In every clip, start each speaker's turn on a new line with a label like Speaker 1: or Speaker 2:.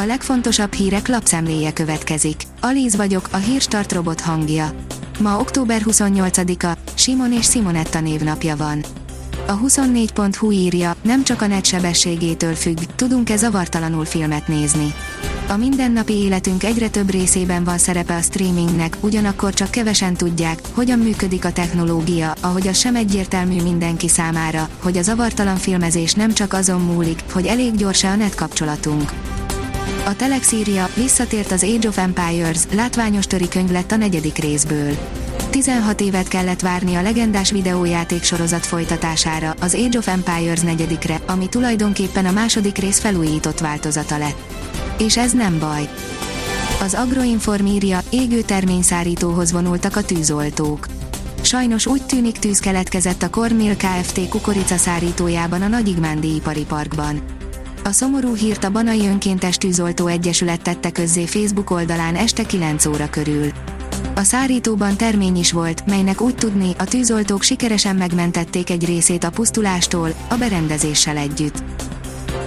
Speaker 1: A legfontosabb hírek lapszemléje következik. Alíz vagyok, a hírstart robot hangja. Ma október 28-a, Simon és Simonetta névnapja van. A 24.hu írja, nem csak a net sebességétől függ, tudunk-e zavartalanul filmet nézni. A mindennapi életünk egyre több részében van szerepe a streamingnek, ugyanakkor csak kevesen tudják, hogyan működik a technológia, ahogy az sem egyértelmű mindenki számára, hogy a zavartalan filmezés nem csak azon múlik, hogy elég gyors a net kapcsolatunk. A Telex írja, visszatért az Age of Empires, látványos könyv lett a negyedik részből. 16 évet kellett várni a legendás videójáték sorozat folytatására, az Age of Empires negyedikre, ami tulajdonképpen a második rész felújított változata lett. És ez nem baj. Az Agroinform írja, égő terményszárítóhoz vonultak a tűzoltók. Sajnos úgy tűnik tűz keletkezett a Cornmill Kft. kukoricaszárítójában a Nagyigmándi ipari parkban. A szomorú hírt a Banai Önkéntes Tűzoltó Egyesület tette közzé Facebook oldalán este 9 óra körül. A szárítóban termény is volt, melynek úgy tudni, a tűzoltók sikeresen megmentették egy részét a pusztulástól, a berendezéssel együtt.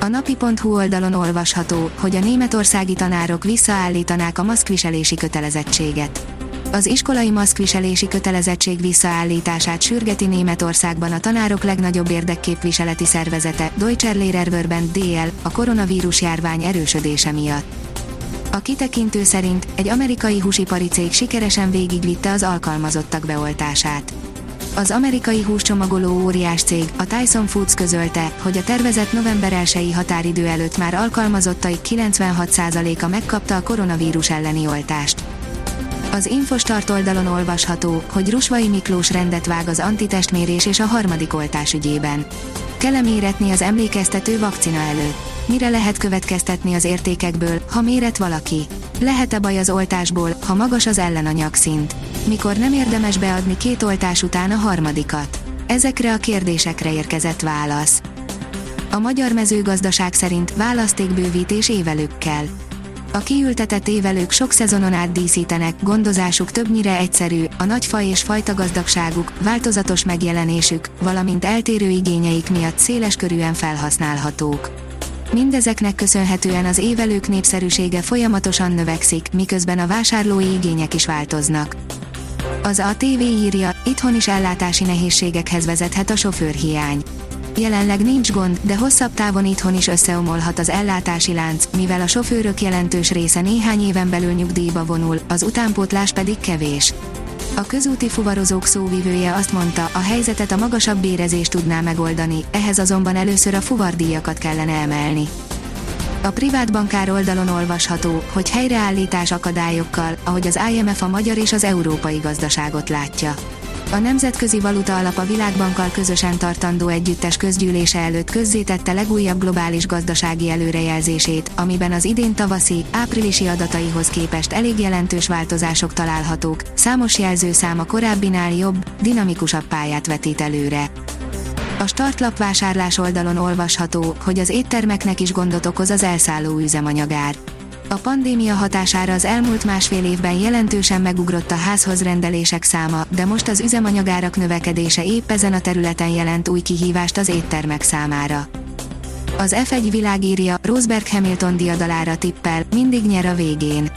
Speaker 1: A napi.hu oldalon olvasható, hogy a németországi tanárok visszaállítanák a maszkviselési kötelezettséget. Az iskolai maszkviselési kötelezettség visszaállítását sürgeti Németországban a tanárok legnagyobb érdekképviseleti szervezete, Deutscher Lehrerverband DL, a koronavírus járvány erősödése miatt. A kitekintő szerint egy amerikai húsipari cég sikeresen végigvitte az alkalmazottak beoltását. Az amerikai húscsomagoló óriás cég, a Tyson Foods közölte, hogy a tervezett november 1 határidő előtt már alkalmazottaik 96%-a megkapta a koronavírus elleni oltást. Az Infostart oldalon olvasható, hogy Rusvai Miklós rendet vág az antitestmérés és a harmadik oltás ügyében. Kell méretni az emlékeztető vakcina előtt. Mire lehet következtetni az értékekből, ha méret valaki? Lehet-e baj az oltásból, ha magas az ellenanyag szint? Mikor nem érdemes beadni két oltás után a harmadikat? Ezekre a kérdésekre érkezett válasz. A magyar mezőgazdaság szerint választékbővítés évelőkkel a kiültetett évelők sok szezonon át díszítenek, gondozásuk többnyire egyszerű, a nagy faj és fajta gazdagságuk, változatos megjelenésük, valamint eltérő igényeik miatt széles körűen felhasználhatók. Mindezeknek köszönhetően az évelők népszerűsége folyamatosan növekszik, miközben a vásárlói igények is változnak. Az ATV írja, itthon is ellátási nehézségekhez vezethet a sofőrhiány Jelenleg nincs gond, de hosszabb távon itthon is összeomolhat az ellátási lánc, mivel a sofőrök jelentős része néhány éven belül nyugdíjba vonul, az utánpótlás pedig kevés. A közúti fuvarozók szóvivője azt mondta, a helyzetet a magasabb bérezés tudná megoldani, ehhez azonban először a fuvardíjakat kellene emelni. A privát bankár oldalon olvasható, hogy helyreállítás akadályokkal, ahogy az IMF a magyar és az európai gazdaságot látja. A Nemzetközi Valuta Alap a Világbankkal közösen tartandó együttes közgyűlése előtt közzétette legújabb globális gazdasági előrejelzését, amiben az idén tavaszi, áprilisi adataihoz képest elég jelentős változások találhatók, számos jelzőszám a korábbinál jobb, dinamikusabb pályát vetít előre. A startlap vásárlás oldalon olvasható, hogy az éttermeknek is gondot okoz az elszálló üzemanyagár. A pandémia hatására az elmúlt másfél évben jelentősen megugrott a házhoz rendelések száma, de most az üzemanyagárak növekedése épp ezen a területen jelent új kihívást az éttermek számára. Az F1 világírja Rosberg Hamilton diadalára tippel, mindig nyer a végén.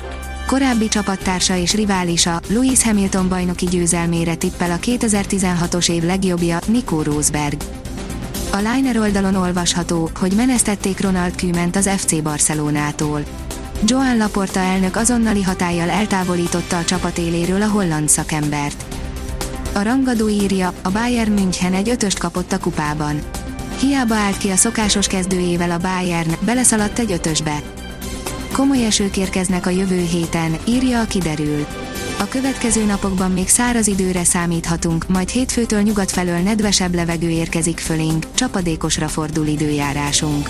Speaker 1: Korábbi csapattársa és riválisa, Lewis Hamilton bajnoki győzelmére tippel a 2016-os év legjobbja, Nico Rosberg. A Liner oldalon olvasható, hogy menesztették Ronald Küment az FC Barcelonától. Joan Laporta elnök azonnali hatállyal eltávolította a csapat éléről a holland szakembert. A rangadó írja, a Bayern München egy ötöst kapott a kupában. Hiába állt ki a szokásos kezdőjével a Bayern, beleszaladt egy ötösbe. Komoly esők érkeznek a jövő héten, írja a kiderül. A következő napokban még száraz időre számíthatunk, majd hétfőtől nyugat felől nedvesebb levegő érkezik fölénk, csapadékosra fordul időjárásunk.